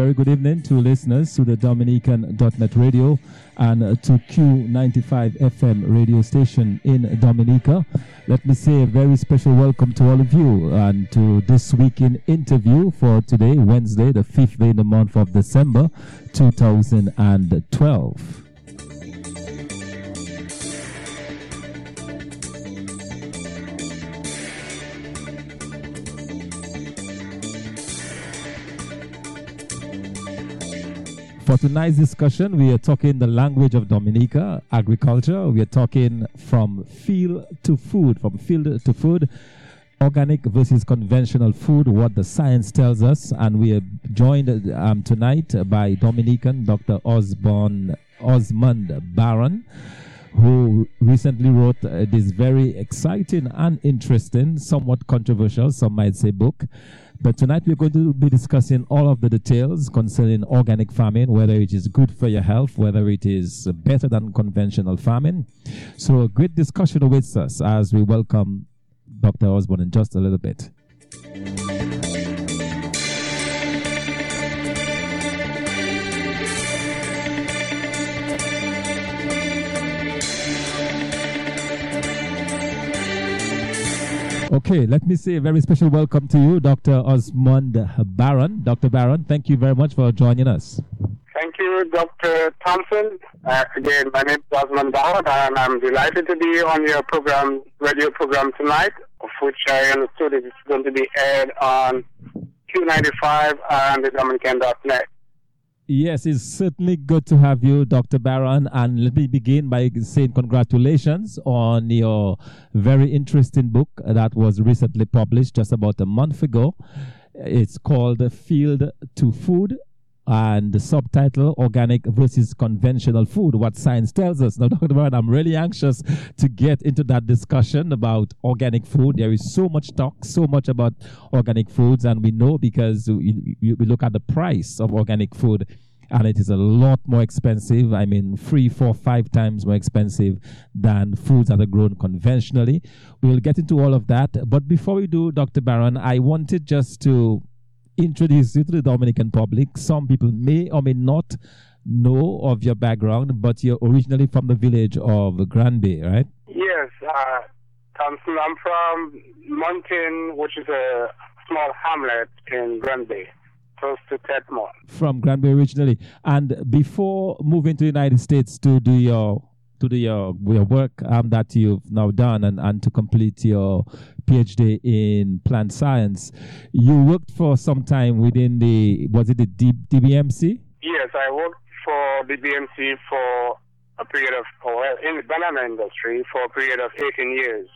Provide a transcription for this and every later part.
Very good evening to listeners to the Dominican.net radio and to Q95 FM radio station in Dominica. Let me say a very special welcome to all of you and to this weekend interview for today, Wednesday, the fifth day in the month of December 2012. For tonight's discussion, we are talking the language of Dominica, agriculture. We are talking from field to food, from field to food, organic versus conventional food, what the science tells us. And we are joined um, tonight by Dominican Dr. Osborne, Osmond Barron who recently wrote uh, this very exciting and interesting, somewhat controversial, some might say, book but tonight we're going to be discussing all of the details concerning organic farming, whether it is good for your health, whether it is better than conventional farming. So a great discussion awaits us as we welcome Dr. Osborne in just a little bit. Okay, let me say a very special welcome to you, Dr. Osmond Barron. Dr. Barron, thank you very much for joining us. Thank you, Dr. Thompson. Uh, again, my name is Osmond Barron, and I'm delighted to be on your program, radio program tonight, of which I understood it's going to be aired on Q95 and the Dominican.net. Yes, it's certainly good to have you, Dr. Barron. And let me begin by saying congratulations on your very interesting book that was recently published just about a month ago. It's called Field to Food and the subtitle Organic versus Conventional Food What Science Tells Us. Now, Dr. Barron, I'm really anxious to get into that discussion about organic food. There is so much talk, so much about organic foods, and we know because we, we look at the price of organic food and it is a lot more expensive. I mean, three, four, five times more expensive than foods that are grown conventionally. We'll get into all of that. But before we do, Dr. Barron, I wanted just to introduce you to the Dominican public. Some people may or may not know of your background, but you're originally from the village of Grand Bay, right? Yes, uh, Thompson. I'm from Mountain, which is a small hamlet in Grand Bay, close to Tete Morne. From Grand Bay originally. And before moving to the United States to do your to do your, your work um, that you've now done and, and to complete your PhD in plant science. You worked for some time within the, was it the D, DBMC? Yes, I worked for DBMC for a period of, well, in the banana industry for a period of 18 years.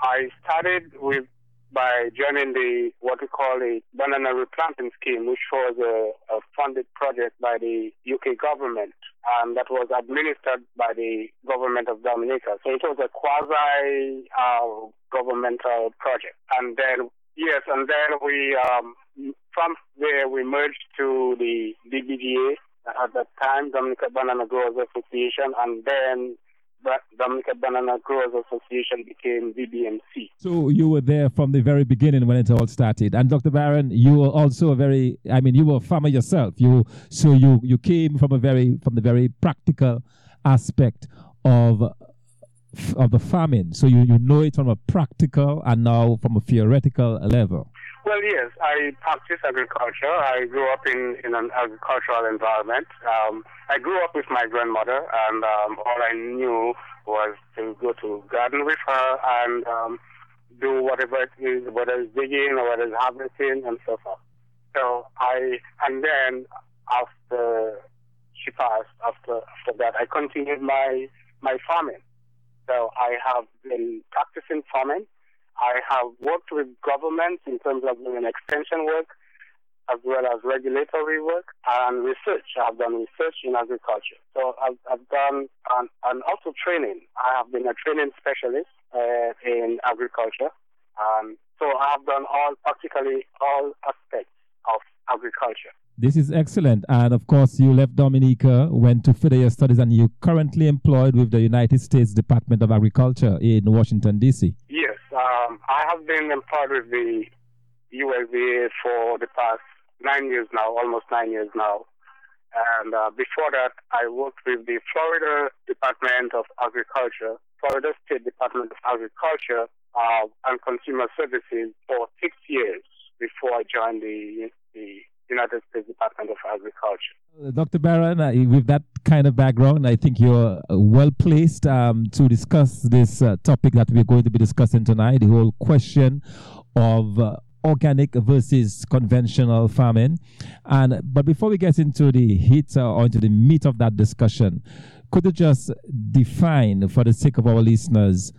I started with by joining the what we call the banana replanting scheme, which was a, a funded project by the UK government and that was administered by the government of Dominica. So it was a quasi uh, governmental project. And then, yes, and then we, um, from there, we merged to the DBGA at that time, Dominica Banana Growers Association, and then Dominica Banana Growers Association became DBMC. So you were there from the very beginning when it all started. And Dr. Barron, you were also a very, I mean, you were a farmer yourself. You so you you came from a very from the very practical aspect of of the farming. So you, you know it from a practical and now from a theoretical level. Well, yes, I practice agriculture. I grew up in, in an agricultural environment. Um, I grew up with my grandmother, and um, all I knew was to go to garden with her and um, do whatever it is, whether it's digging or whether it's harvesting and so forth. So I, and then after she passed, after after that, I continued my my farming. So I have been practicing farming I have worked with governments in terms of doing extension work, as well as regulatory work and research. I've done research in agriculture. So I've, I've done, and, and, also training. I have been a training specialist uh, in agriculture. Um, so I've done all, practically all aspects of agriculture. This is excellent. And of course, you left Dominica, went to further your studies, and you're currently employed with the United States Department of Agriculture in Washington, D.C. Yes, um, I have been employed with the USDA for the past nine years now, almost nine years now. And uh, before that, I worked with the Florida Department of Agriculture, Florida State Department of Agriculture uh, and Consumer Services for six years before I joined the, the United States Department of Agriculture. Uh, Dr. Barron, uh, with that kind of background, I think you're uh, well placed um, to discuss this uh, topic that we're going to be discussing tonight the whole question of uh, organic versus conventional farming. And But before we get into the heat or into the meat of that discussion, could you just define, for the sake of our listeners,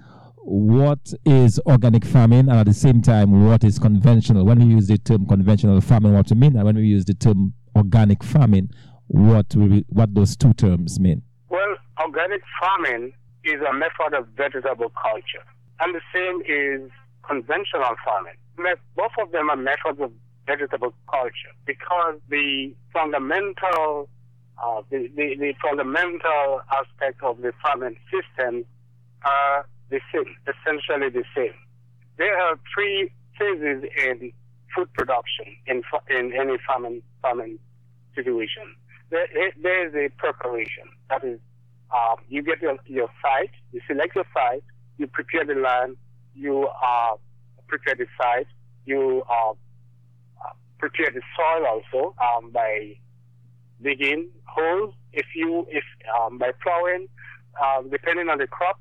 what is organic farming and at the same time what is conventional when we use the term conventional farming what we mean and when we use the term organic farming what we, what those two terms mean well organic farming is a method of vegetable culture and the same is conventional farming both of them are methods of vegetable culture because the fundamental uh, the, the, the fundamental aspect of the farming system are the same, essentially the same. There are three phases in food production in, in any farming, farming situation. There, is a preparation. That is, uh, you get your, your site, you select your site, you prepare the land, you uh, prepare the site, you uh, prepare the soil also um, by digging holes. If you, if um, by plowing, uh, depending on the crop,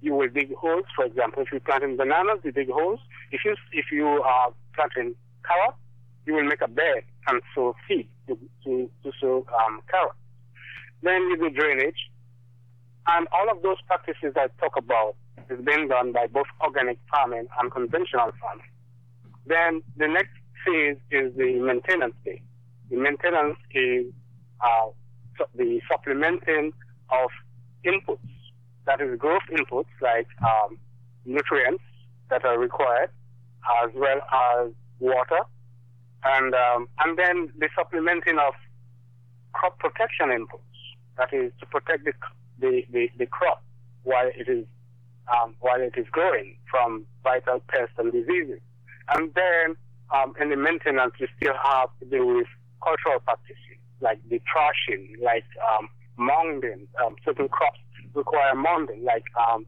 you will dig holes. For example, if you're planting bananas, you dig holes. If you if you are planting carrots, you will make a bed and sow seed to to, to sow um, carrots. Then you do drainage, and all of those practices I talk about is being done by both organic farming and conventional farming. Then the next phase is the maintenance phase. The maintenance is uh, the supplementing of inputs that is growth inputs like um, nutrients that are required, as well as water, and um, and then the supplementing of crop protection inputs. That is to protect the the, the, the crop while it is um, while it is growing from vital pests and diseases. And then um, in the maintenance, we still have to do with cultural practices like the thrashing, like um, mounding, um, certain crops require mounding, like um,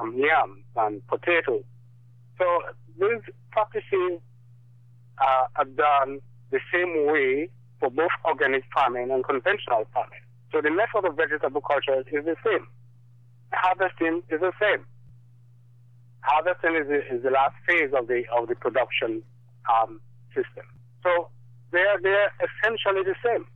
um, yams and potatoes. So these practices uh, are done the same way for both organic farming and conventional farming. So the method of vegetable culture is the same. Harvesting is the same. Harvesting is the, is the last phase of the of the production um, system. So they're they're essentially the same.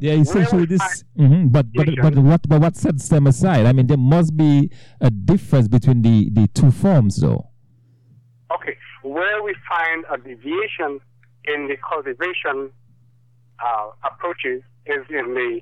Yeah, essentially this. Mm-hmm, but but but what but what sets them aside? I mean, there must be a difference between the the two forms, though. Okay, where we find a deviation in the cultivation uh, approaches is in the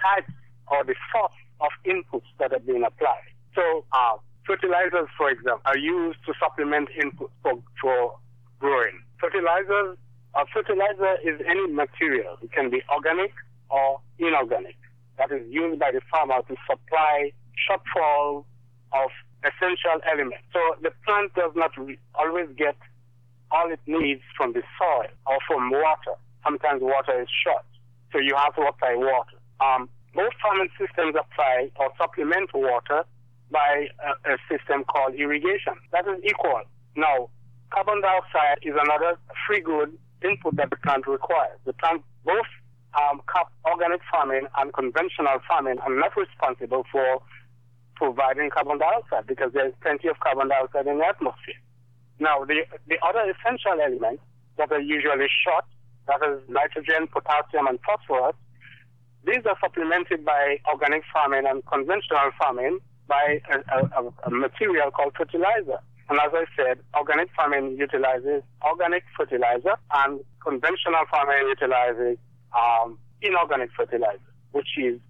types or the source of inputs that are being applied. So, uh, fertilizers, for example, are used to supplement inputs for, for growing. Fertilizers a fertilizer is any material. It can be organic or inorganic that is used by the farmer to supply shortfall of essential element. So the plant does not always get all it needs from the soil or from water. Sometimes water is short, so you have to apply water. Um, most farming systems apply or supplement water by a, a system called irrigation. That is equal. Now, carbon dioxide is another free good input that the plant requires. The plant, both um, organic farming and conventional farming, are not responsible for providing carbon dioxide because there is plenty of carbon dioxide in the atmosphere. Now, the, the other essential elements that are usually short, that is nitrogen, potassium, and phosphorus, these are supplemented by organic farming and conventional farming by a, a, a material called fertilizer. And as I said, organic farming utilizes organic fertilizer and conventional farming utilizes um, inorganic fertilizer, which is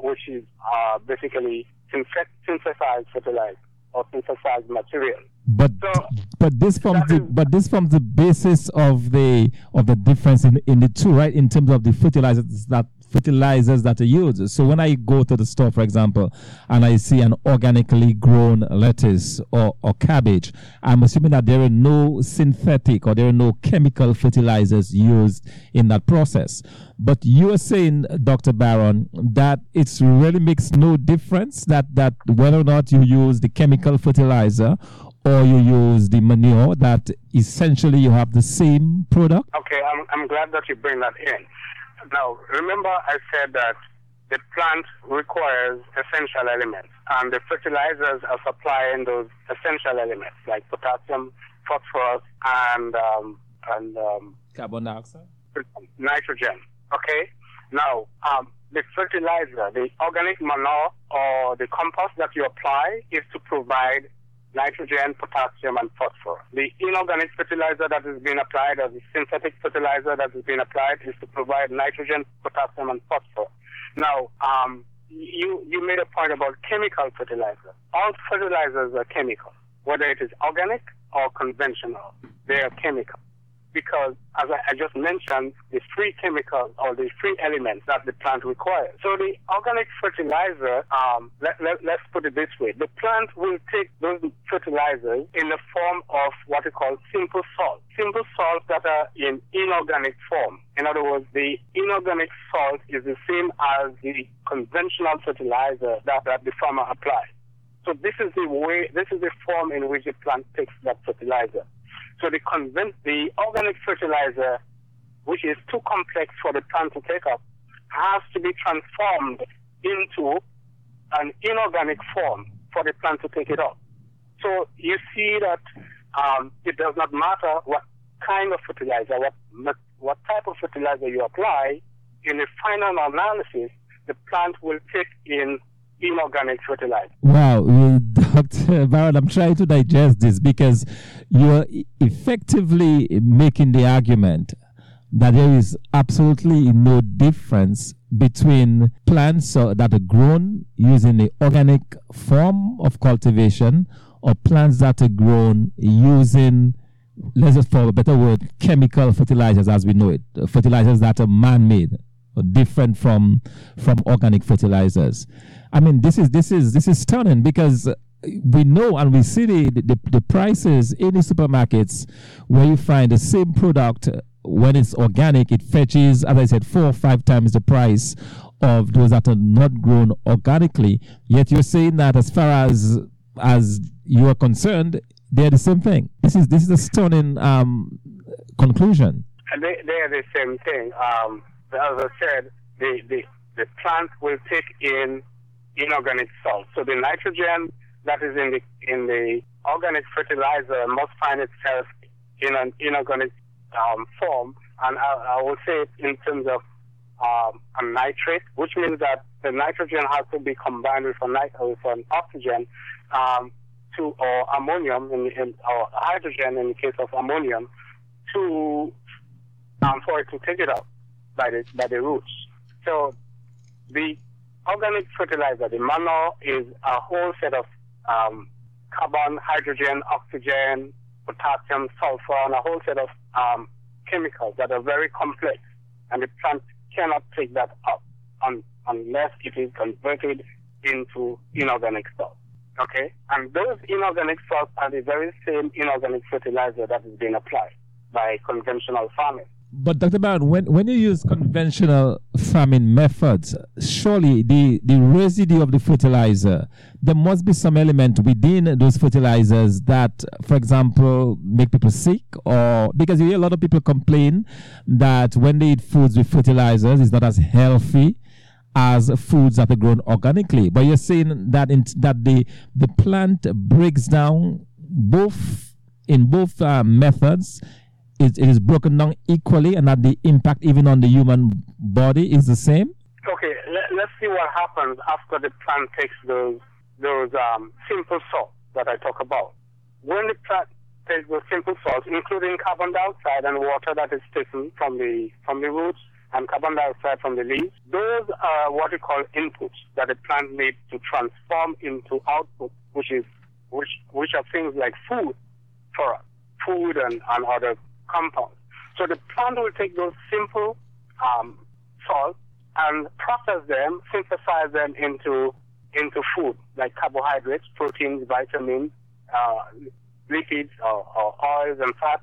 which is uh, basically synthesized fertilizer or synthesized material. But so, but this forms the is, but this forms the basis of the of the difference in in the two, right? In terms of the fertilizers that fertilizers that are used. So when I go to the store, for example, and I see an organically grown lettuce or, or cabbage, I'm assuming that there are no synthetic or there are no chemical fertilizers used in that process. But you are saying, Dr. Barron, that it really makes no difference that, that whether or not you use the chemical fertilizer or you use the manure, that essentially you have the same product? Okay, I'm, I'm glad that you bring that in. Now, remember I said that the plant requires essential elements, and the fertilizers are supplying those essential elements like potassium, phosphorus, and um, and um, carbon dioxide, nitrogen. Okay. Now, um, the fertilizer, the organic manure or the compost that you apply is to provide nitrogen, potassium, and phosphorus. The inorganic fertilizer that is being applied or the synthetic fertilizer that is being applied is to provide nitrogen, potassium, and phosphorus. Now, um, you, you made a point about chemical fertilizer. All fertilizers are chemical, whether it is organic or conventional. They are chemical because, as I, I, just mentioned, the free chemicals or the free elements that the plant requires. So the organic fertilizer, um, let, let, let's put it this way, the plant will take those fertilizers in the form of what we call simple salt. Simple salts that are in inorganic form. In other words, the inorganic salt is the same as the conventional fertilizer that, that the farmer applies. So this is the way, this is the form in which the plant takes that fertilizer. So the convince the organic fertilizer, which is too complex for the plant to take up, has to be transformed into an inorganic form for the plant to take it up. So you see that um, it does not matter what kind of fertilizer, what what type of fertilizer you apply. In the final analysis, the plant will take in inorganic fertilizer. Wow, Dr. Barron, I'm trying to digest this because you're effectively making the argument that there is absolutely no difference between plants uh, that are grown using the organic form of cultivation or plants that are grown using let's just for a better word chemical fertilizers as we know it uh, fertilizers that are man-made different from from organic fertilizers I mean, this is this is this is stunning because we know and we see the, the, the prices in the supermarkets where you find the same product when it's organic, it fetches, as I said, four or five times the price of those that are not grown organically. Yet you're saying that as far as as you are concerned, they're the same thing. This is this is a stunning um, conclusion. They, they are the same thing. Um, as I said, the, the the plant will take in inorganic salt. So the nitrogen that is in the in the organic fertilizer must find itself in an inorganic um, form, and I, I will say in terms of um, a nitrate, which means that the nitrogen has to be combined with, a nit- with an oxygen um, to or ammonium in, in, or hydrogen in the case of ammonium to um, for it to take it up by the by the roots. So the organic fertilizer, the manure, is a whole set of um, carbon, hydrogen, oxygen, potassium, sulfur, and a whole set of um, chemicals that are very complex. And the plant cannot take that up un- unless it is converted into inorganic salt. Okay? And those inorganic salts are the very same inorganic fertilizer that is being applied by conventional farming. But Dr. Barron, when, when you use conventional farming methods, surely the, the residue of the fertilizer, there must be some element within those fertilizers that, for example, make people sick or because you hear a lot of people complain that when they eat foods with fertilizers, it's not as healthy as foods that are grown organically. But you're saying that in, that the the plant breaks down both in both uh, methods it, it is broken down equally and that the impact even on the human body is the same? Okay, let, us see what happens after the plant takes those those um, simple salts that I talk about. When the plant takes those simple salts, including carbon dioxide and water that is taken from the from the roots and carbon dioxide from the leaves, those are what we call inputs that the plant needs to transform into output, which is which which are things like food for us, food and, and other compounds. So the plant will take those simple um, salts and process them, synthesize them into into food like carbohydrates, proteins, vitamins, uh, lipids, or, or, oils and fats,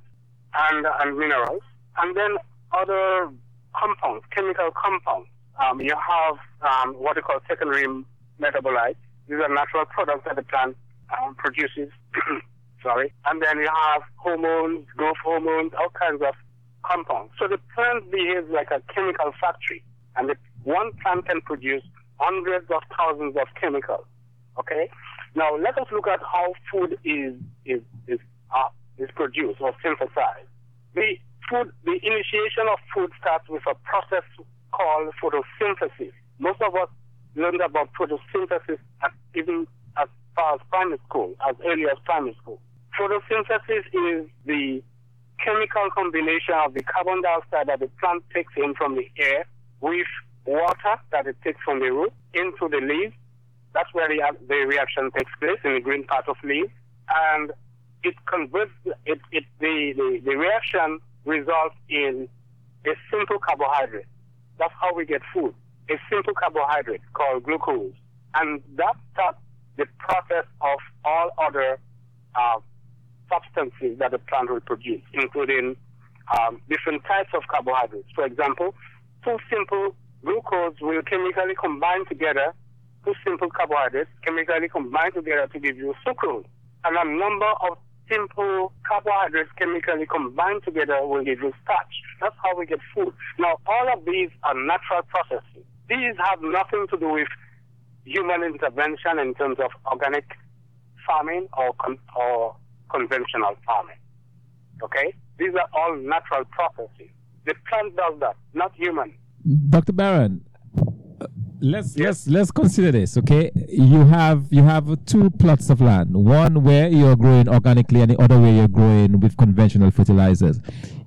and and minerals, and then other compounds, chemical compounds. Um, you have um, what we call secondary metabolites. These are natural products that the plant um, produces. Sorry, and then you have hormones, growth hormones, all kinds of compounds. So the plant behaves like a chemical factory, and the, one plant can produce hundreds of thousands of chemicals. Okay. Now let us look at how food is is is uh, is produced or synthesized. The food, the initiation of food starts with a process called photosynthesis. Most of us learned about photosynthesis at even as far as primary school, as early as primary school. Photosynthesis is the chemical combination of the carbon dioxide that the plant takes in from the air with water that it takes from the root into the leaves. That's where the, the reaction takes place in the green part of leaves. And it converts, it, it, the, the, the reaction results in a simple carbohydrate. That's how we get food. A simple carbohydrate called glucose. And that starts the process of all other uh, substances that the plant will produce, including um, different types of carbohydrates. For example, two simple glucose will chemically combine together, two simple carbohydrates chemically combine together to give you sucrose. And a number of simple carbohydrates chemically combined together will give you starch. That's how we get food. Now, all of these are natural processes. These have nothing to do with human intervention in terms of organic farming or, or conventional farming. Okay? These are all natural processes. The plant does that, not human. Dr. Barron, uh, let's yes. let's let's consider this okay you have you have two plots of land one where you're growing organically and the other where you're growing with conventional fertilizers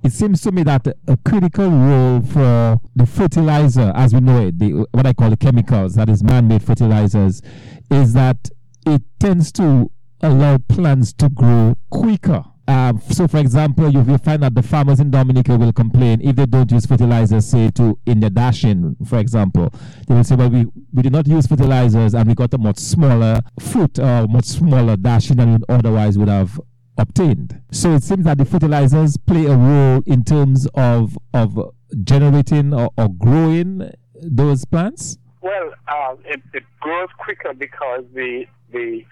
it seems to me that a critical role for the fertilizer as we know it the what i call the chemicals that is man-made fertilizers is that it tends to allow plants to grow quicker um, so, for example, you will find that the farmers in Dominica will complain if they don't use fertilizers, say to in the dasheen, for example, they will say, "Well, we, we did not use fertilizers, and we got a much smaller fruit or much smaller dasheen than we otherwise would have obtained." So it seems that the fertilizers play a role in terms of of generating or, or growing those plants. Well, uh, it, it grows quicker because the the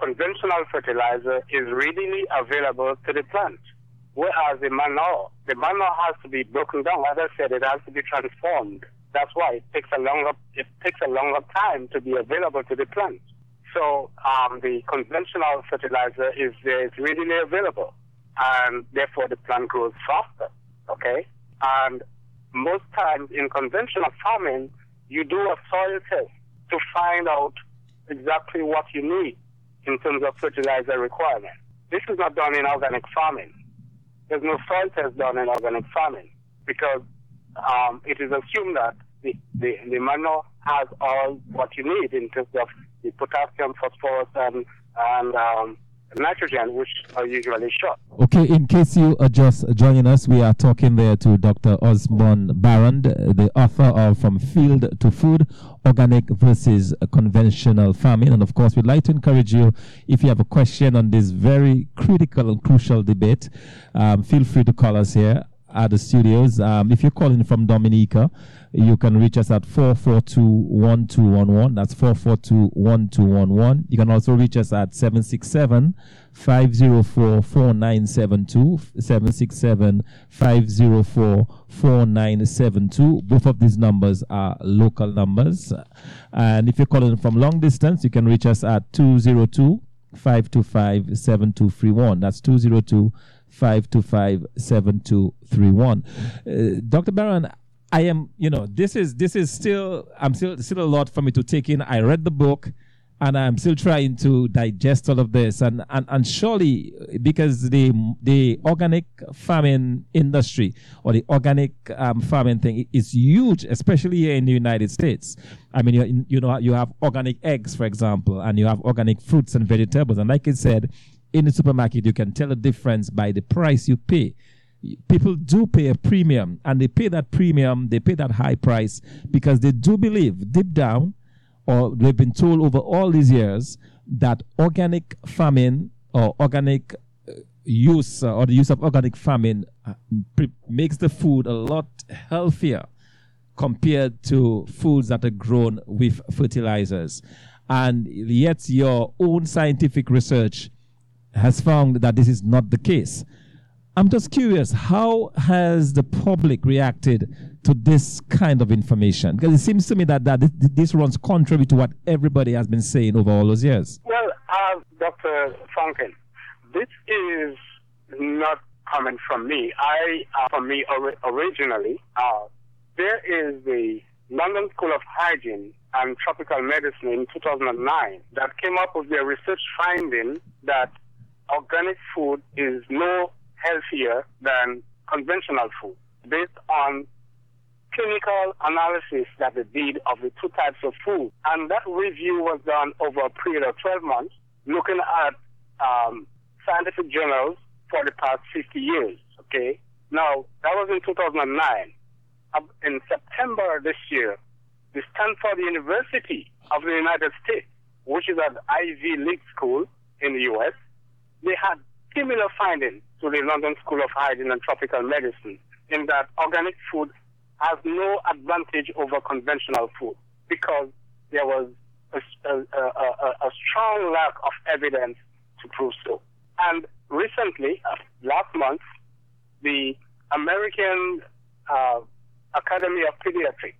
conventional fertilizer is readily available to the plant. Whereas the manure, the manure has to be broken down. As I said, it has to be transformed. That's why it takes a longer it takes a longer time to be available to the plant. So um, the conventional fertilizer is is readily available, and therefore the plant grows faster. Okay, and most times in conventional farming, you do a soil test to find out exactly what you need in terms of fertilizer requirement. This is not done in organic farming. There's no soil test done in organic farming because um, it is assumed that the, the, the manure has all what you need in terms of the potassium, phosphorus, and, and um, nitrogen, which are usually short. Okay, in case you are just joining us, we are talking there to Dr. Osborne Barron, the author of From Field to Food Organic versus Conventional Farming. And of course, we'd like to encourage you, if you have a question on this very critical and crucial debate, um, feel free to call us here at the studios. Um, if you're calling from Dominica, you can reach us at 442-1211. That's 442-1211. You can also reach us at 767 504 4972. 767 504 4972. Both of these numbers are local numbers. And if you're calling from long distance, you can reach us at 202 525 7231. That's 202 525 7231. Uh, Dr. Barron, I am, you know, this is this is still I'm still still a lot for me to take in. I read the book and I'm still trying to digest all of this and, and, and surely because the the organic farming industry or the organic um, farming thing is huge, especially here in the United States. I mean, you, you know, you have organic eggs, for example, and you have organic fruits and vegetables. And like I said, in the supermarket, you can tell the difference by the price you pay people do pay a premium, and they pay that premium, they pay that high price because they do believe deep down, or they've been told over all these years that organic farming or organic uh, use uh, or the use of organic farming uh, pre- makes the food a lot healthier compared to foods that are grown with fertilizers. And yet, your own scientific research has found that this is not the case. I'm just curious, how has the public reacted to this kind of information? Because it seems to me that, that this, runs contrary to what everybody has been saying over all those years. Well, uh, Dr. Funkin, this is not coming from me. I, uh, from me or- originally, uh, there is the London School of Hygiene and Tropical Medicine in 2009 that came up with their research finding that organic food is no healthier than conventional food based on clinical analysis that they did of the two types of food. And that review was done over a period of 12 months, looking at um, scientific journals for the past 50 years. Okay. Now, that was in 2009. In September this year, the Stanford University of the United States, which is an Ivy League school in the U.S., they had similar findings to the London School of Hygiene and Tropical Medicine in that organic food has no advantage over conventional food because there was a, a, a, a strong lack of evidence to prove so. And recently, uh, last month, the American uh, Academy of Pediatrics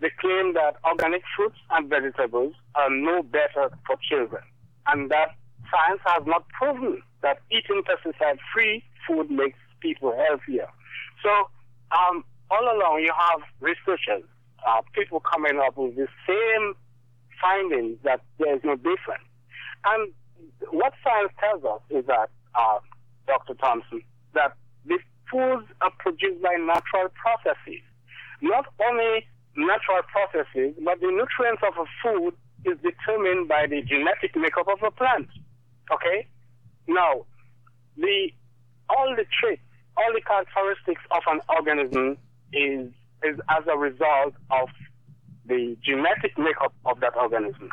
they claim that organic fruits and vegetables are no better for children, and that science has not proven that eating pesticide-free food makes people healthier. So, um, all along, you have researchers, uh, people coming up with the same findings that there is no difference. And what science tells us is that, uh, Dr. Thompson, that the foods are produced by natural processes. Not only natural processes, but the nutrients of a food is determined by the genetic makeup of a plant. Okay? Now, the all the traits, all the characteristics of an organism is is as a result of the genetic makeup of that organism.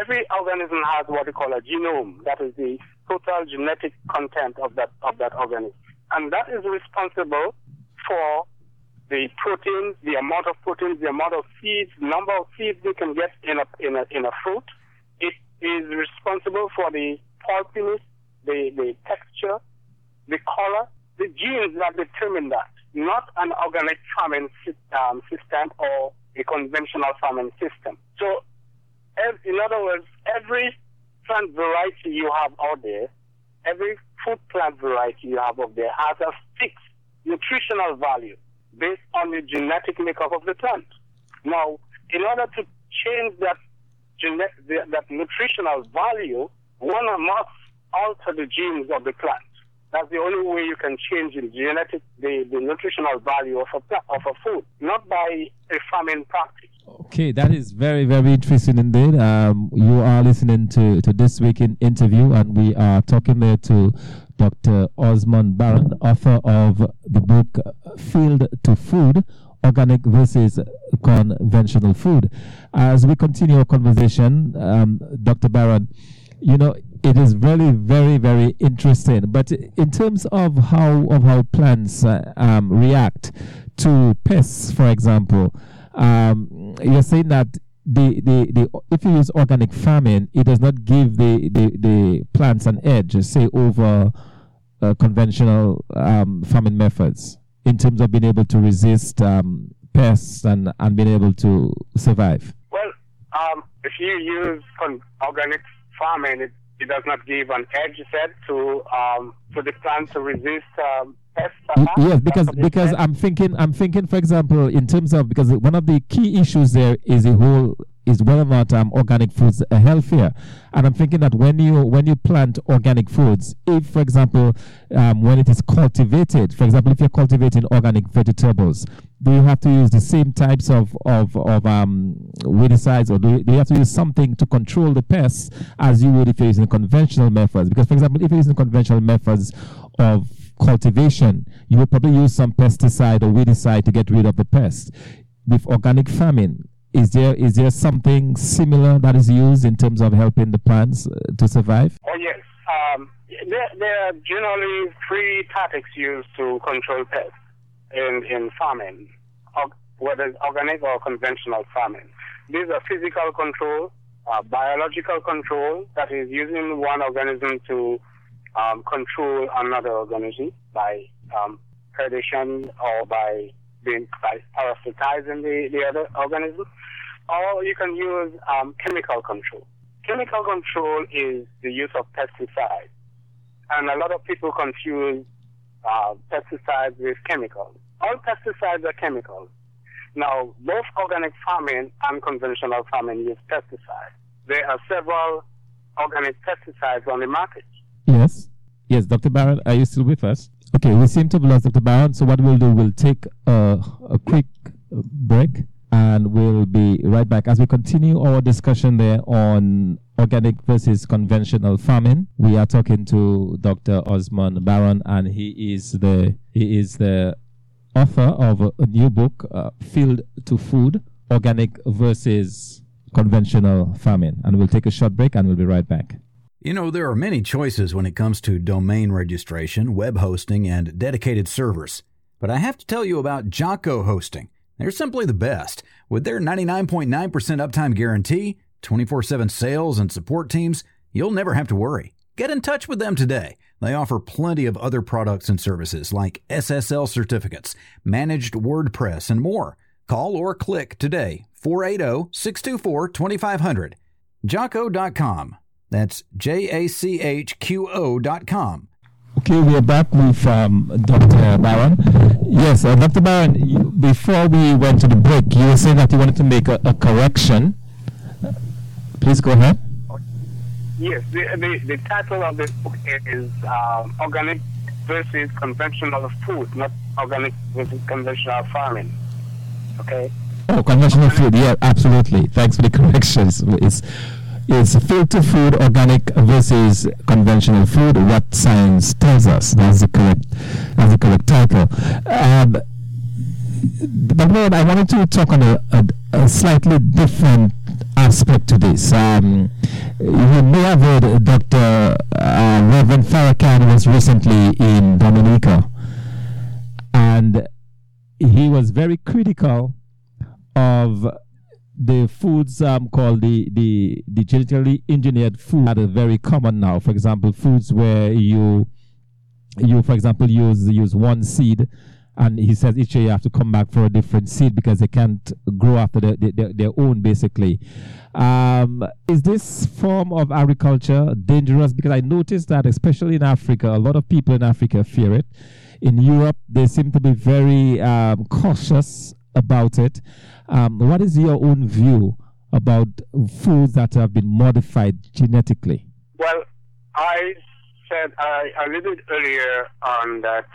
Every organism has what we call a genome, that is the total genetic content of that of that organism. And that is responsible for the proteins, the amount of proteins, the amount of seeds, number of seeds you can get in a in a in a fruit. It is responsible for the pulpiness, the, the texture, the color, the genes that determine that, not an organic farming um, system or a conventional farming system. So, in other words, every plant variety you have out there, every food plant variety you have out there has a fixed nutritional value based on the genetic makeup of the plant. Now, in order to change that that nutritional value, one must alter the genes of the plant. That's the only way you can change the genetic, the, the nutritional value of a, of a food, not by a farming practice. Okay, that is very, very interesting indeed. Um, you are listening to, to this week in interview, and we are talking there to Dr. Osmond Barron, author of the book Field to Food Organic versus Conventional Food. As we continue our conversation, um, Dr. Barron, you know, it is very, very, very interesting. But in terms of how of how plants uh, um, react to pests, for example, um, you're saying that the, the, the if you use organic farming, it does not give the, the, the plants an edge, say over uh, conventional um, farming methods in terms of being able to resist um, pests and, and being able to survive. Well, um, if you use organic farming, it, it does not give an edge, you said, to um, to the plant to resist um, pests. Yes, because because I'm thinking I'm thinking, for example, in terms of because one of the key issues there is the whole is whether or not um, organic foods are healthier. And I'm thinking that when you when you plant organic foods, if for example um, when it is cultivated, for example, if you're cultivating organic vegetables, do you have to use the same types of of, of um, weedicides, or do you, do you have to use something to control the pests as you would if you're using conventional methods? Because, for example, if you're using conventional methods of cultivation, you will probably use some pesticide or weedicide to get rid of the pest. With organic farming, is there is there something similar that is used in terms of helping the plants uh, to survive? Oh yes, um, there, there are generally three tactics used to control pests in in farming, whether it's organic or conventional farming. These are physical control, uh, biological control, that is using one organism to um, control another organism by um, predation or by being by parasitizing the, the other organism, or you can use um, chemical control. Chemical control is the use of pesticides, and a lot of people confuse uh, pesticides with chemicals. All pesticides are chemicals. Now, both organic farming and conventional farming use pesticides. There are several organic pesticides on the market. Yes. Yes, Dr. Barrett, are you still with us? Okay, we seem to have lost Dr. Barron, so what we'll do, we'll take a, a quick break and we'll be right back as we continue our discussion there on organic versus conventional farming. We are talking to Dr. Osmond Barron, and he is the he is the author of a, a new book, uh, Field to Food: Organic versus Conventional Farming. And we'll take a short break, and we'll be right back. You know, there are many choices when it comes to domain registration, web hosting, and dedicated servers. But I have to tell you about Jocko Hosting. They're simply the best. With their 99.9% uptime guarantee, 24 7 sales, and support teams, you'll never have to worry. Get in touch with them today. They offer plenty of other products and services like SSL certificates, managed WordPress, and more. Call or click today 480 624 2500. Jocko.com. That's J A C H Q O.com. Okay, we are back with um, Dr. Barron. Yes, uh, Dr. Barron, you, before we went to the break, you were saying that you wanted to make a, a correction. Please go ahead. Yes, the, the, the title of the book is um, Organic versus Conventional Food, not Organic versus Conventional Farming. Okay? Oh, conventional food, yeah, absolutely. Thanks for the corrections. It's, is to food organic versus conventional food what science tells us that's the correct that's the correct title um, but Lord, I wanted to talk on a, a, a slightly different aspect to this. Um, you may have heard Dr. Uh, Reverend Farrakhan was recently in Dominica, and he was very critical of the foods um, called the, the, the genetically engineered food are very common now. For example, foods where you you for example use use one seed and he says each year you have to come back for a different seed because they can't grow after the, the, the, their own basically. Um, is this form of agriculture dangerous? Because i noticed that especially in africa a lot of people in africa fear it. In europe they seem to be very um, cautious about it um, what is your own view about foods that have been modified genetically well i said I alluded earlier on that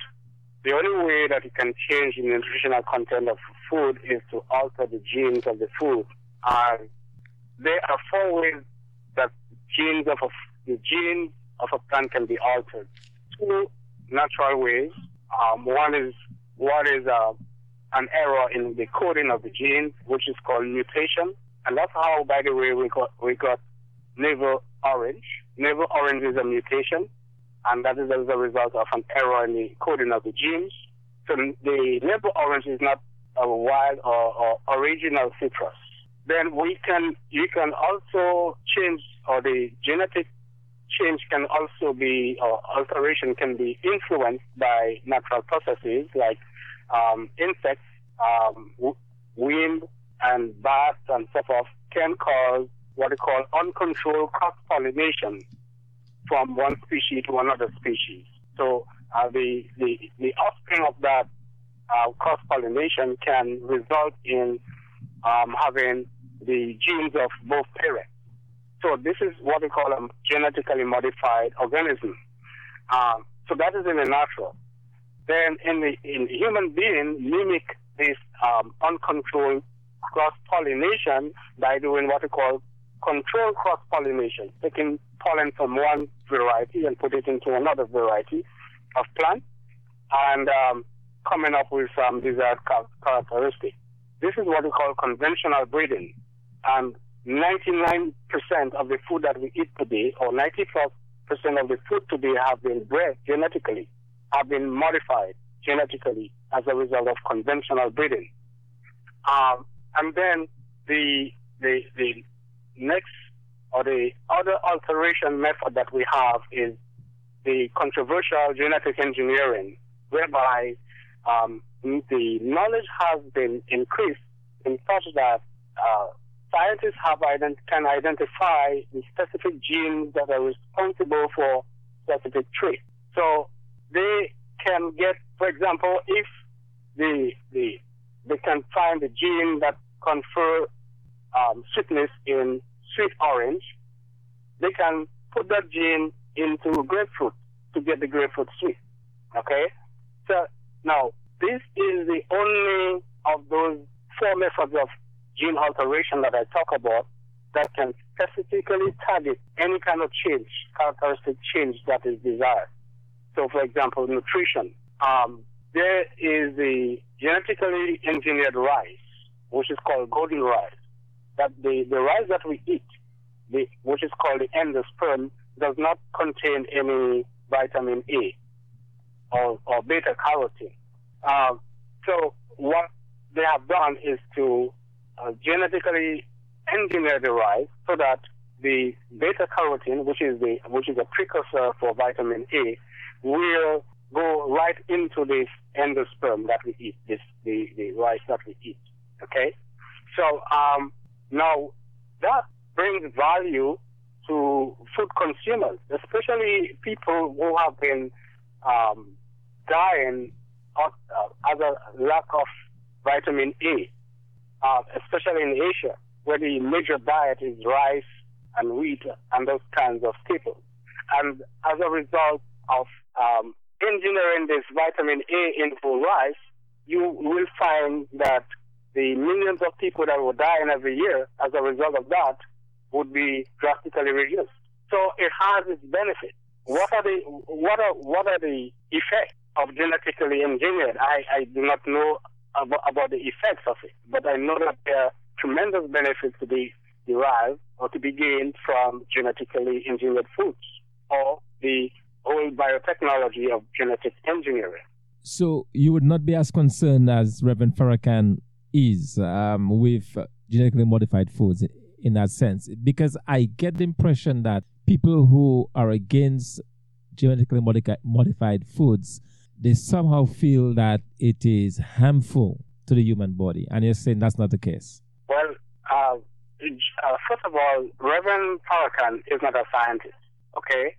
the only way that you can change the nutritional content of food is to alter the genes of the food. And there are four ways that genes of a, the genes of a plant can be altered. Two natural ways. Um, one is what is uh, an error in the coding of the genes, which is called mutation, and that's how, by the way, we got we got navel orange. Navel orange is a mutation and that is as a result of an error in the coding of the genes. So the navel orange is not a wild or, or original citrus. Then we can you can also change or the genetic change can also be or alteration can be influenced by natural processes like um, insects, um, wind, and bats and so forth can cause what we call uncontrolled cross pollination from one species to another species. So uh, the, the, the offspring of that uh, cross pollination can result in um, having the genes of both parents. So this is what we call a genetically modified organism. Um, so that is in the natural. Then in the in human being, mimic this um, uncontrolled cross pollination by doing what we call controlled cross pollination, taking pollen from one variety and put it into another variety of plant. and um, coming up with some desired characteristics. This is what we call conventional breeding. And 99% of the food that we eat today, or 90 plus percent of the food today have been bred genetically, have been modified genetically as a result of conventional breeding. Um, and then the, the, the next or the other alteration method that we have is the controversial genetic engineering, whereby um, the knowledge has been increased in such that uh, scientists have ident- can identify the specific genes that are responsible for specific traits. So they can get, for example, if the the they can find the gene that confer um, sweetness in sweet orange, they can put that gene into grapefruit to get the grapefruit sweet. Okay, so now this is the only of those four methods of gene alteration that I talk about that can specifically target any kind of change, characteristic change that is desired. So, for example, nutrition. Um, there is the genetically engineered rice, which is called golden rice. That the, the rice that we eat, the, which is called the endosperm, does not contain any vitamin A or, or beta carotene. Um, so what they have done is to uh, genetically engineer the rice so that the beta carotene, which is the which is a precursor for vitamin A, will go right into this endosperm that we eat, this the, the rice that we eat. Okay, so um, now that brings value to food consumers, especially people who have been um, dying of, uh, a lack of vitamin A uh, especially in Asia, where the major diet is rice and wheat and those kinds of staples. And as a result of um, engineering this vitamin A into rice, you will find that the millions of people that were dying every year as a result of that would be drastically reduced. So it has its benefits. What are the what are what are the effects of genetically engineered? I, I do not know about, about the effects of it. But I know that there are tremendous benefits to be derived or to be gained from genetically engineered foods or the whole biotechnology of genetic engineering. So you would not be as concerned as Reverend Farrakhan is um, with genetically modified foods in that sense, because I get the impression that people who are against genetically modified foods they somehow feel that it is harmful to the human body. And you're saying that's not the case. Well, uh, uh, first of all, Reverend Farrakhan is not a scientist, okay?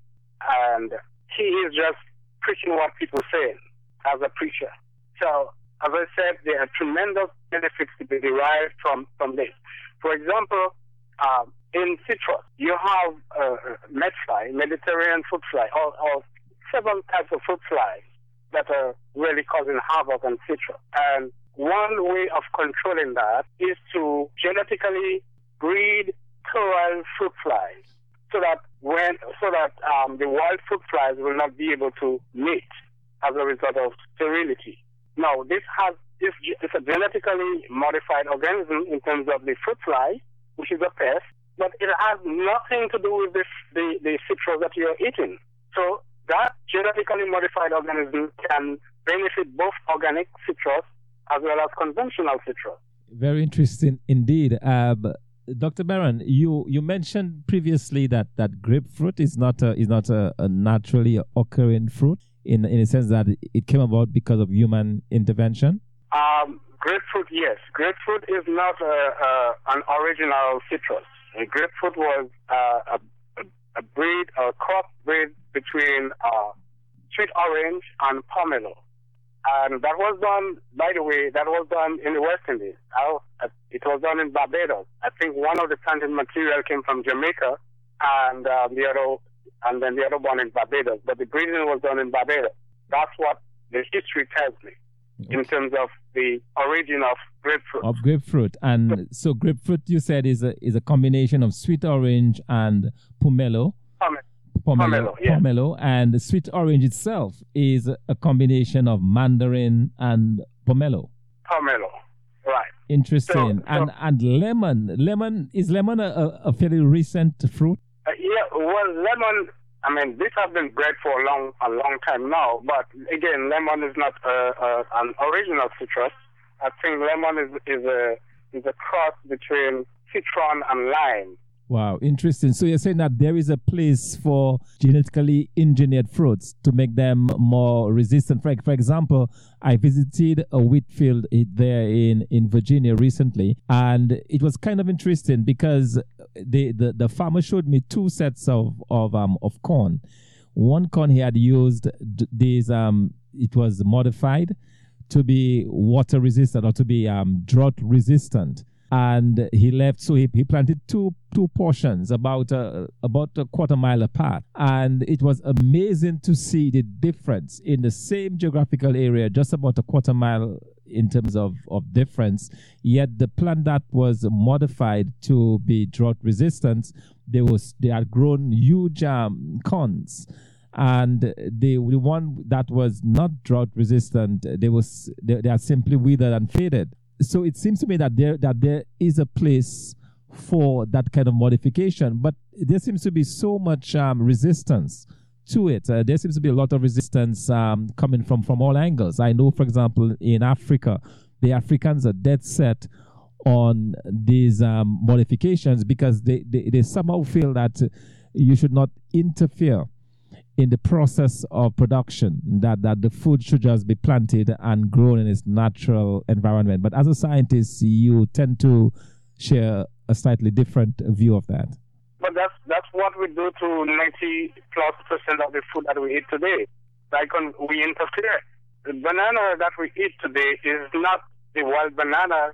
And he is just preaching what people say as a preacher. So, as I said, there are tremendous benefits to be derived from, from this. For example, um, in citrus, you have uh, medfly, Mediterranean fruit fly, or, or several types of fruit flies that are really causing havoc on citrus. And one way of controlling that is to genetically breed sterile fruit flies so that when so that um, the wild fruit flies will not be able to mate as a result of sterility. Now, this has this is a genetically modified organism in terms of the fruit fly, which is a pest, but it has nothing to do with this, the, the citrus that you're eating. So that genetically modified organism can benefit both organic citrus as well as conventional citrus. Very interesting indeed. Uh, Dr. Barron, you, you mentioned previously that, that grapefruit is not a, is not a, a naturally occurring fruit in in a sense that it came about because of human intervention. Um, grapefruit, yes. Grapefruit is not a, a, an original citrus. grapefruit was uh, a a breed, a cross breed between uh, sweet orange and pomelo. And that was done, by the way, that was done in the West Indies. it was done in Barbados. I think one of the planting material came from Jamaica, and uh, the other, and then the other one in Barbados. But the breeding was done in Barbados. That's what the history tells me in terms of the origin of grapefruit. Of grapefruit, and so grapefruit, you said, is a is a combination of sweet orange and pomelo. Pomelo. Pomelo, Pomelo, yeah. pomelo, and the sweet orange itself is a combination of mandarin and pomelo. Pomelo, right. Interesting. So- and and lemon, lemon is lemon a, a, a fairly recent fruit? Uh, yeah, well, lemon. I mean, this has been bred for a long, a long time now. But again, lemon is not uh, uh, an original citrus. I think lemon is is a is a cross between citron and lime. Wow, interesting. So you're saying that there is a place for genetically engineered fruits to make them more resistant. For, for example, I visited a wheat field there in, in Virginia recently, and it was kind of interesting because the, the, the farmer showed me two sets of, of, um, of corn. One corn he had used these, um, it was modified to be water resistant or to be um, drought resistant and he left so he, he planted two two portions about a, about a quarter mile apart. And it was amazing to see the difference in the same geographical area just about a quarter mile in terms of, of difference. Yet the plant that was modified to be drought resistant they was they had grown huge um, corns. And the, the one that was not drought resistant they was they, they are simply withered and faded so it seems to me that there that there is a place for that kind of modification but there seems to be so much um, resistance to it. Uh, there seems to be a lot of resistance um, coming from from all angles. I know for example in africa the africans are dead set on these um, modifications because they, they, they somehow feel that you should not interfere in the process of production that, that the food should just be planted and grown in its natural environment. But as a scientist, you tend to share a slightly different view of that. But that's that's what we do to 90 plus percent of the food that we eat today. Like on, we interfere. The banana that we eat today is not the wild banana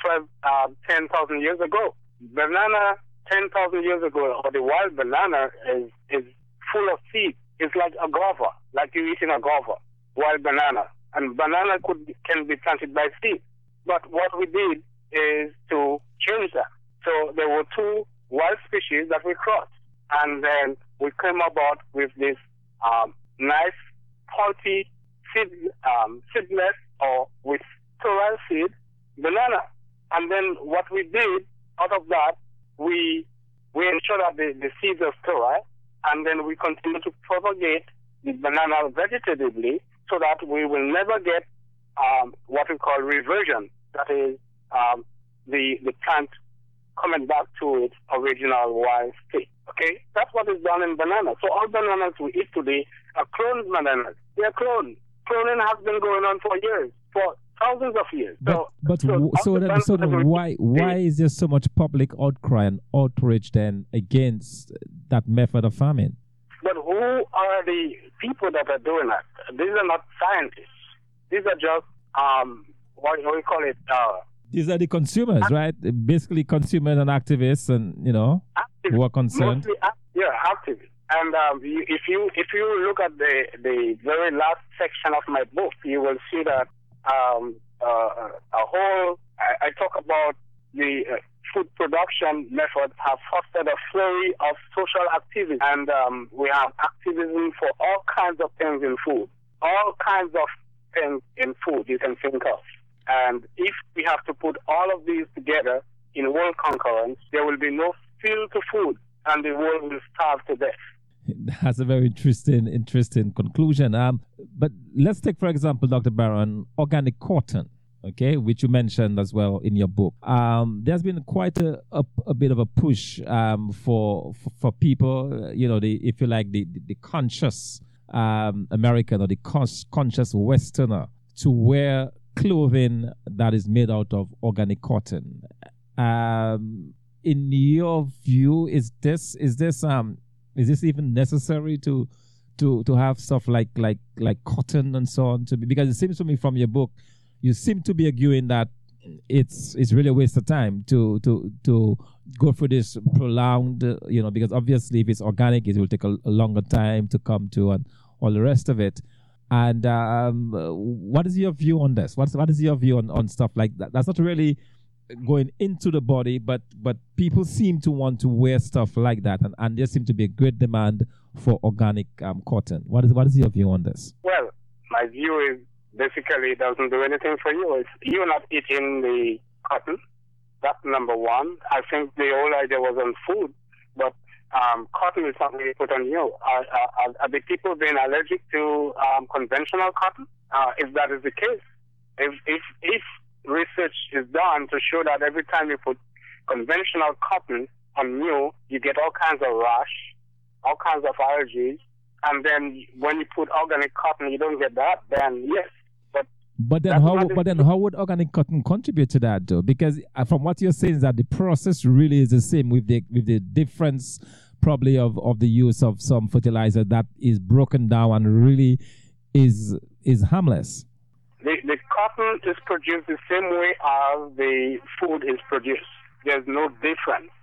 12, uh, 10,000 years ago. Banana 10,000 years ago, or the wild banana is, is full of seeds. It's like a guava, like you're eating a guava, wild banana. And banana could can be planted by seed. But what we did is to change that. So there were two wild species that we crossed. And then we came about with this um, nice, pulpy, seed, um, seedless or with sterile seed banana. And then what we did out of that, we we ensure that the, the seeds are sterile, and then we continue to propagate the banana vegetatively so that we will never get um, what we call reversion. That is um, the the plant coming back to its original wild state. Okay, that's what is done in bananas. So all bananas we eat today are cloned bananas. They are cloned. Cloning has been going on for years, for thousands of years. But so, but so so, bananas so that why why is there so much public outcry and outrage then against that method of farming? But who are the people that are doing that? These are not scientists. These are just um, what, what we call it uh, These are the consumers, right? Basically, consumers and activists, and you know, activists. who are concerned. Mostly, act- yeah, activists. And um, if you if you look at the the very last section of my book, you will see that um, uh, a whole I, I talk about the uh, food production methods have fostered a flurry of social activism, and um, we have activism for all kinds of things in food, all kinds of things in food you can think of. And if we have to put all of these together in world concurrence, there will be no field to food, and the world will starve to death. That's a very interesting, interesting conclusion. Um, but let's take, for example, Dr. Barron, organic cotton, okay, which you mentioned as well in your book. Um, there's been quite a, a, a bit of a push um, for, for for people, uh, you know, the if you like the the, the conscious um, American or the cons- conscious Westerner to wear clothing that is made out of organic cotton. Um, in your view, is this is this um is this even necessary to to to have stuff like like like cotton and so on to be because it seems to me from your book you seem to be arguing that it's it's really a waste of time to to to go through this prolonged you know because obviously if it's organic it will take a, a longer time to come to and all the rest of it. And um, what is your view on this? What's what is your view on, on stuff like that? That's not really going into the body but but people seem to want to wear stuff like that and, and there seems to be a great demand for organic um, cotton. What is what is your view on this? Well, my view is basically it doesn't do anything for you. It's you're not eating the cotton. That's number one. I think the whole idea was on food, but um, cotton is something you put on you. Are, are, are the people being allergic to um, conventional cotton? Uh, if that is the case, if, if if research is done to show that every time you put conventional cotton on you, you get all kinds of rash, all kinds of allergies, and then when you put organic cotton, you don't get that. Then yes, but but then how but then how would organic cotton contribute to that though? Because uh, from what you're saying is that the process really is the same with the with the difference probably of, of the use of some fertilizer that is broken down and really is is harmless. The, the cotton is produced the same way as the food is produced. There's no difference.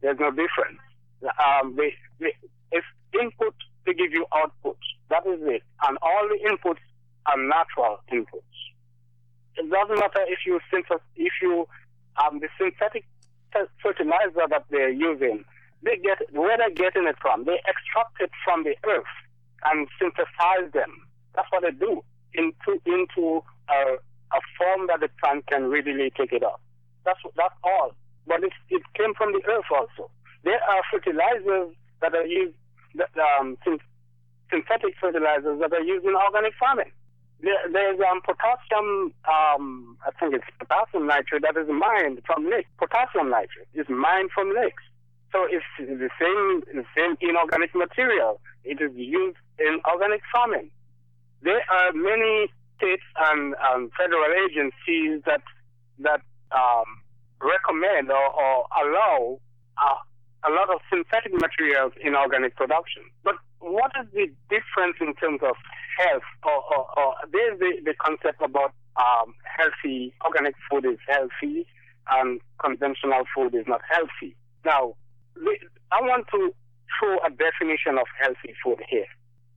There's no difference. Um, the, the, it's input to give you output. That is it. And all the inputs are natural inputs. It doesn't matter if you if you um, the synthetic fertilizer that they're using, they get where they're getting it from. They extract it from the earth and synthesize them. That's what they do into into a, a form that the plant can readily take it up. That's that's all. But it, it came from the earth also. There are fertilizers that are used, um, synthetic fertilizers that are used in organic farming. There, there's um, potassium, um, I think it's potassium nitrate that is mined from lakes. Potassium nitrate is mined from lakes. So it's the same, the same inorganic material. It is used in organic farming. There are many states and um, federal agencies that that um, recommend or, or allow uh, a lot of synthetic materials in organic production. But what is the difference in terms of health? Or, or, or there's the, the concept about um, healthy organic food is healthy and conventional food is not healthy. Now, I want to throw a definition of healthy food here.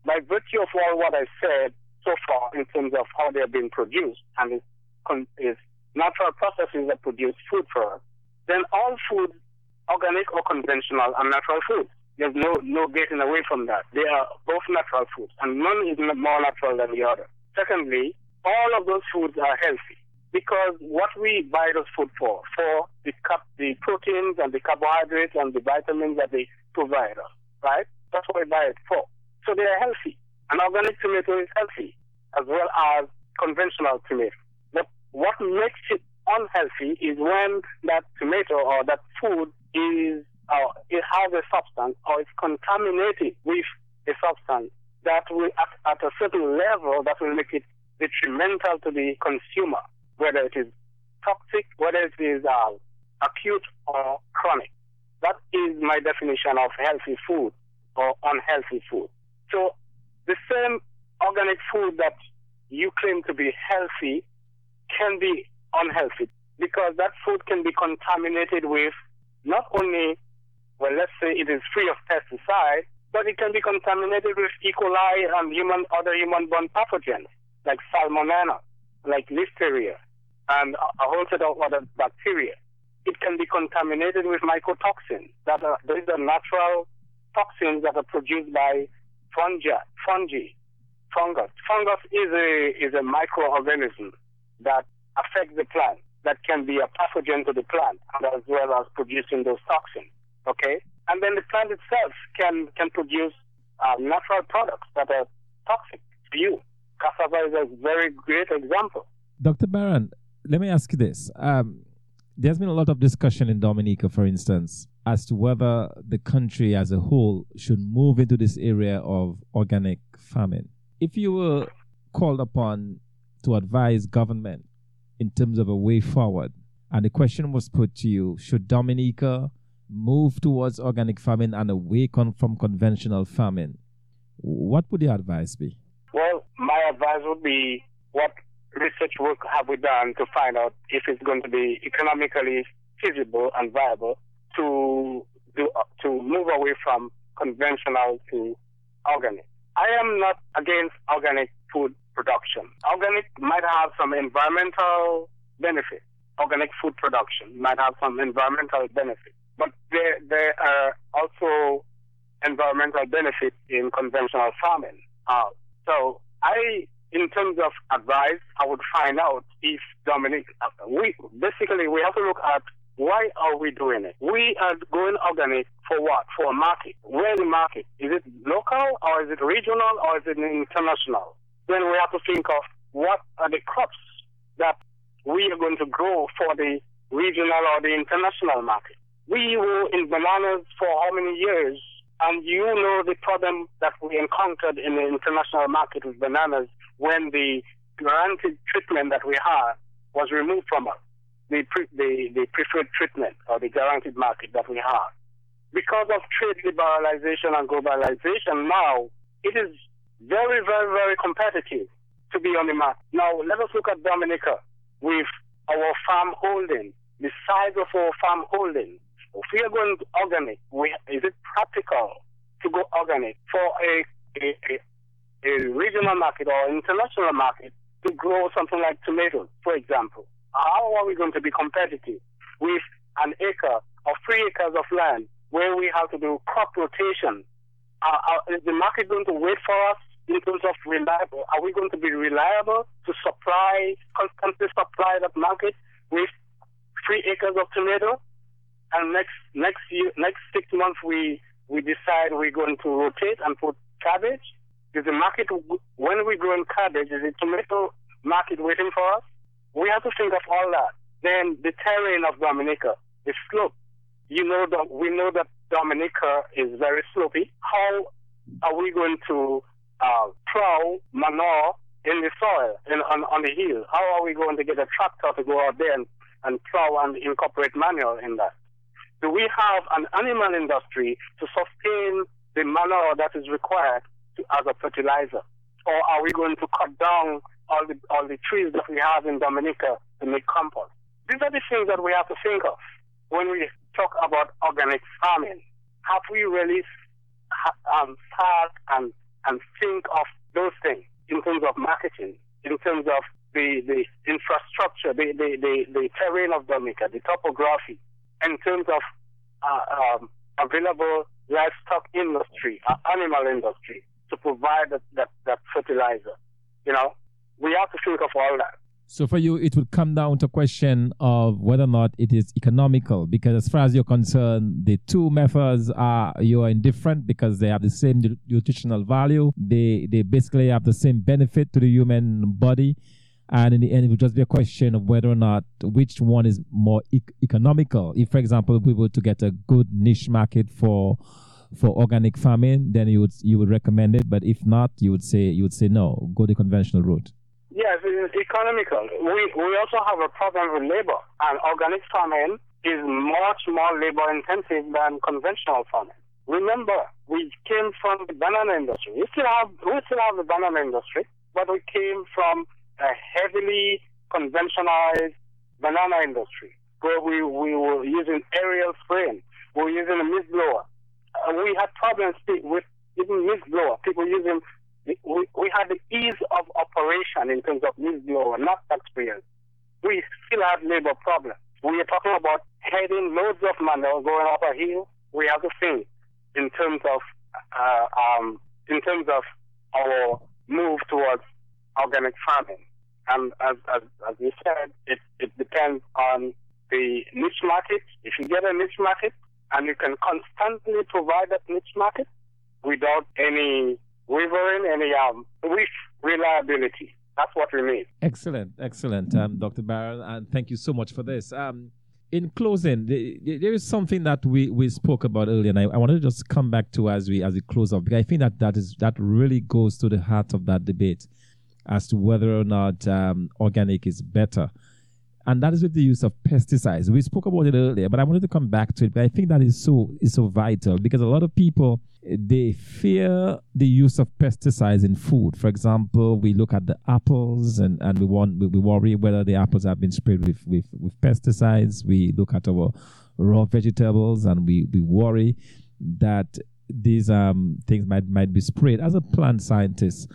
By virtue of all what I said so far in terms of how they're being produced and is, natural processes that produce food for us, then all food, organic or conventional, are natural foods. There's no, no getting away from that. They are both natural foods, and none is more natural than the other. Secondly, all of those foods are healthy because what we buy those food for, for the, the proteins and the carbohydrates and the vitamins that they provide us, right? That's what we buy it for. So they are healthy. An organic tomato is healthy, as well as conventional tomato. But what makes it unhealthy is when that tomato or that food is, uh, it has a substance or it's contaminated with a substance that will, at, at a certain level, that will make it detrimental to the consumer whether it is toxic, whether it is uh, acute or chronic. That is my definition of healthy food or unhealthy food. So the same organic food that you claim to be healthy can be unhealthy because that food can be contaminated with not only, well, let's say it is free of pesticides, but it can be contaminated with E. coli and human, other human-borne pathogens like salmonella, like listeria, and a whole set of other bacteria. It can be contaminated with mycotoxins. That are, these are natural toxins that are produced by fungi. Fungi, fungus. Fungus is a is a microorganism that affects the plant. That can be a pathogen to the plant, as well as producing those toxins. Okay, and then the plant itself can can produce uh, natural products that are toxic to you. Cassava is a very great example. Dr. Barron, let me ask you this. Um, there's been a lot of discussion in Dominica, for instance, as to whether the country as a whole should move into this area of organic farming. If you were called upon to advise government in terms of a way forward, and the question was put to you, should Dominica move towards organic farming and away from conventional farming? What would your advice be? Well, my advice would be what research work have we done to find out if it's going to be economically feasible and viable to do, to move away from conventional to organic. I am not against organic food production. Organic might have some environmental benefit. Organic food production might have some environmental benefit, but there there are also environmental benefits in conventional farming. Uh, so I, in terms of advice, I would find out if Dominic, uh, we basically we have to look at why are we doing it? We are going organic for what? For a market. Where the market? Is it local or is it regional or is it international? Then we have to think of what are the crops that we are going to grow for the regional or the international market. We were in bananas for how many years? And you know the problem that we encountered in the international market with bananas when the guaranteed treatment that we had was removed from us the, pre- the, the preferred treatment or the guaranteed market that we had. Because of trade liberalization and globalization, now it is very, very, very competitive to be on the market. Now, let us look at Dominica with our farm holding, the size of our farm holding. If we are going organic, we, is it practical to go organic for a, a, a, a regional market or international market to grow something like tomatoes, for example? How are we going to be competitive with an acre or three acres of land where we have to do crop rotation? Is the market going to wait for us in terms of reliable? Are we going to be reliable to supply, constantly supply that market with three acres of tomato? And next next year, next six months, we we decide we're going to rotate and put cabbage. Is the market when we grow in cabbage? Is the tomato market waiting for us? We have to think of all that. Then the terrain of Dominica, the slope. You know that we know that Dominica is very slopy. How are we going to uh, plow manure in the soil in, on, on the hill? How are we going to get a tractor to go out there and, and plow and incorporate manure in that? Do we have an animal industry to sustain the manure that is required to, as a fertilizer? Or are we going to cut down all the all the trees that we have in Dominica to make compost. These are the things that we have to think of when we talk about organic farming. Have we really um, start and and think of those things in terms of marketing, in terms of the, the infrastructure, the, the, the, the terrain of Dominica, the topography, in terms of uh, um, available livestock industry, uh, animal industry to provide that, that, that fertilizer. You know, we have to think of all that. So for you, it would come down to a question of whether or not it is economical, because as far as you're concerned, the two methods are you are indifferent because they have the same nutritional value. They they basically have the same benefit to the human body, and in the end, it would just be a question of whether or not which one is more e- economical. If, for example, we were to get a good niche market for for organic farming, then you would you would recommend it. But if not, you would say you would say no, go the conventional route. Yes, it's economical. We, we also have a problem with labor, and organic farming is much more labor intensive than conventional farming. Remember, we came from the banana industry. We still have we still have the banana industry, but we came from a heavily conventionalized banana industry where we, we were using aerial spraying, we were using a mist blower. Uh, we had problems with even mist blower, people using we, we had the ease of operation in terms of mist blower, knapsack sprayers. We still have labor problems. We are talking about heading loads of money going up a hill. We have to think in terms of uh, um, in terms of our move towards organic farming. And as, as, as you said, it, it depends on the niche market. If you get a niche market and you can constantly provide that niche market without any wavering any um, with reliability. That's what we need. Excellent, excellent, um, Dr. Barron, and thank you so much for this. Um, in closing, the, the, there is something that we, we spoke about earlier, and I, I wanted to just come back to as we as we close up because I think that that is that really goes to the heart of that debate as to whether or not um, organic is better and that is with the use of pesticides. We spoke about it earlier, but I wanted to come back to it. But I think that is so is so vital because a lot of people they fear the use of pesticides in food. For example, we look at the apples and, and we want we, we worry whether the apples have been sprayed with, with, with pesticides. We look at our raw vegetables and we, we worry that these um, things might might be sprayed. As a plant scientist,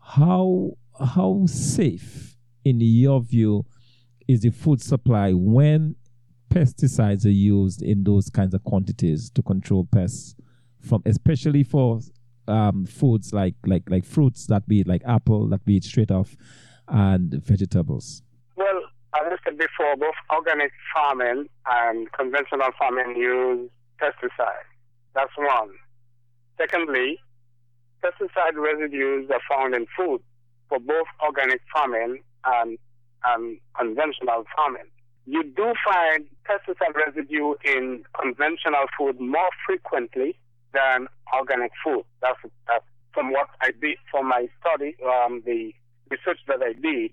how how safe in your view is the food supply when pesticides are used in those kinds of quantities to control pests from especially for um, foods like like like fruits that be eat, like apple that be eat straight off, and vegetables? Well, as I said before, both organic farming and conventional farming use pesticides. That's one. Secondly, pesticide residues are found in food for both organic farming and, and conventional farming. You do find pesticide residue in conventional food more frequently than organic food. That's, that's from what I did from my study, um, the research that I did.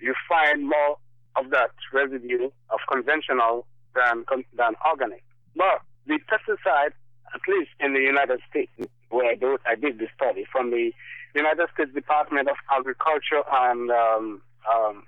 You find more of that residue of conventional than than organic. But the pesticide, at least in the United States, where I did, I did the study from the United States Department of Agriculture and um, um,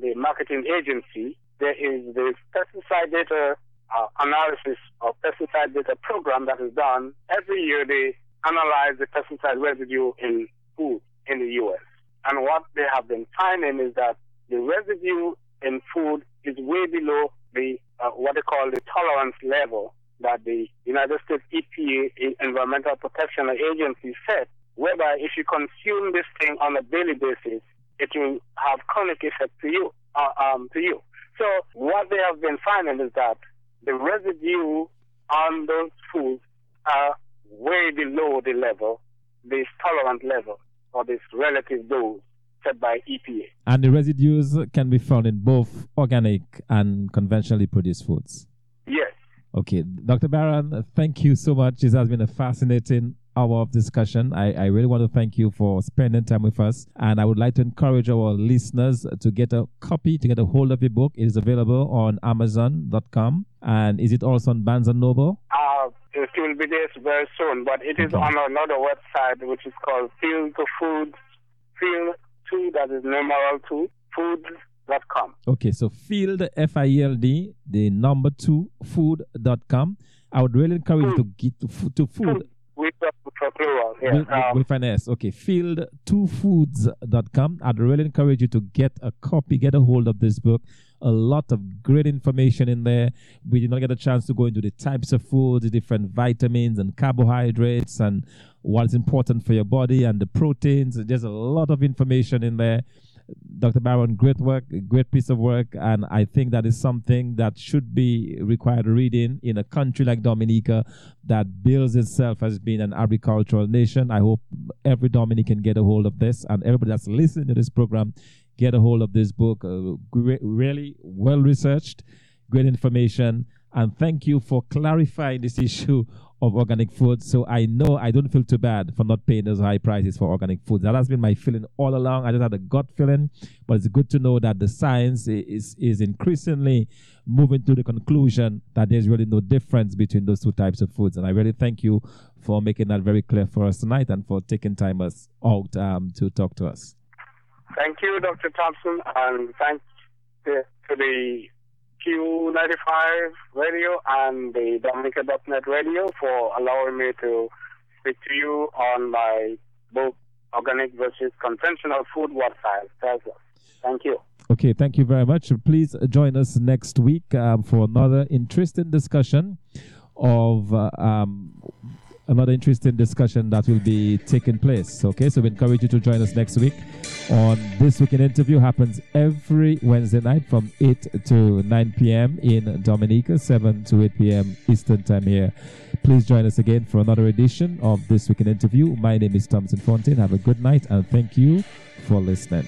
the marketing agency, there is the pesticide data uh, analysis or pesticide data program that is done every year. They analyze the pesticide residue in food in the U.S. And what they have been finding is that the residue in food is way below the uh, what they call the tolerance level that the United States EPA, Environmental Protection Agency, set, whereby if you consume this thing on a daily basis, it will have chronic effect to you. Uh, um, to you. So what they have been finding is that the residue on those foods are way below the level, this tolerant level, or this relative dose set by EPA. And the residues can be found in both organic and conventionally produced foods. Yes. Okay, Dr. Barron, thank you so much. This has been a fascinating hour of discussion. I, I really want to thank you for spending time with us. And I would like to encourage our listeners to get a copy, to get a hold of your book. It is available on Amazon.com. And is it also on Barnes and Noble? Uh, it will be there very soon, but it is okay. on another website which is called Field to Food, Field two, that is numeral two, food.com. Okay, so field, F I L D, the number two, food.com. I would really encourage food. you to get to, to food. food. With, plural, yeah. with, um, with an S. Okay, field2foods.com. I'd really encourage you to get a copy, get a hold of this book a lot of great information in there. We did not get a chance to go into the types of foods, the different vitamins and carbohydrates, and what's important for your body and the proteins. There's a lot of information in there. Dr. Barron, great work, great piece of work, and I think that is something that should be required reading in a country like Dominica that builds itself as being an agricultural nation. I hope every Dominican get a hold of this, and everybody that's listening to this program get a hold of this book. Uh, really well researched, great information. And thank you for clarifying this issue of organic food. So I know I don't feel too bad for not paying those high prices for organic food. That has been my feeling all along. I just had a gut feeling, but it's good to know that the science is is increasingly moving to the conclusion that there's really no difference between those two types of foods. And I really thank you for making that very clear for us tonight and for taking time us out um, to talk to us. Thank you, Dr. Thompson, and thanks to, to the Q95 radio and the Dominica.net radio for allowing me to speak to you on my book, Organic versus Conventional Food What Size Thank you. Okay, thank you very much. Please join us next week um, for another interesting discussion of uh, um, another interesting discussion that will be taking place. Okay, so we encourage you to join us next week on This Week in Interview. Happens every Wednesday night from 8 to 9 p.m. in Dominica, 7 to 8 p.m. Eastern Time here. Please join us again for another edition of This Week in Interview. My name is Thompson Fontaine. Have a good night and thank you for listening.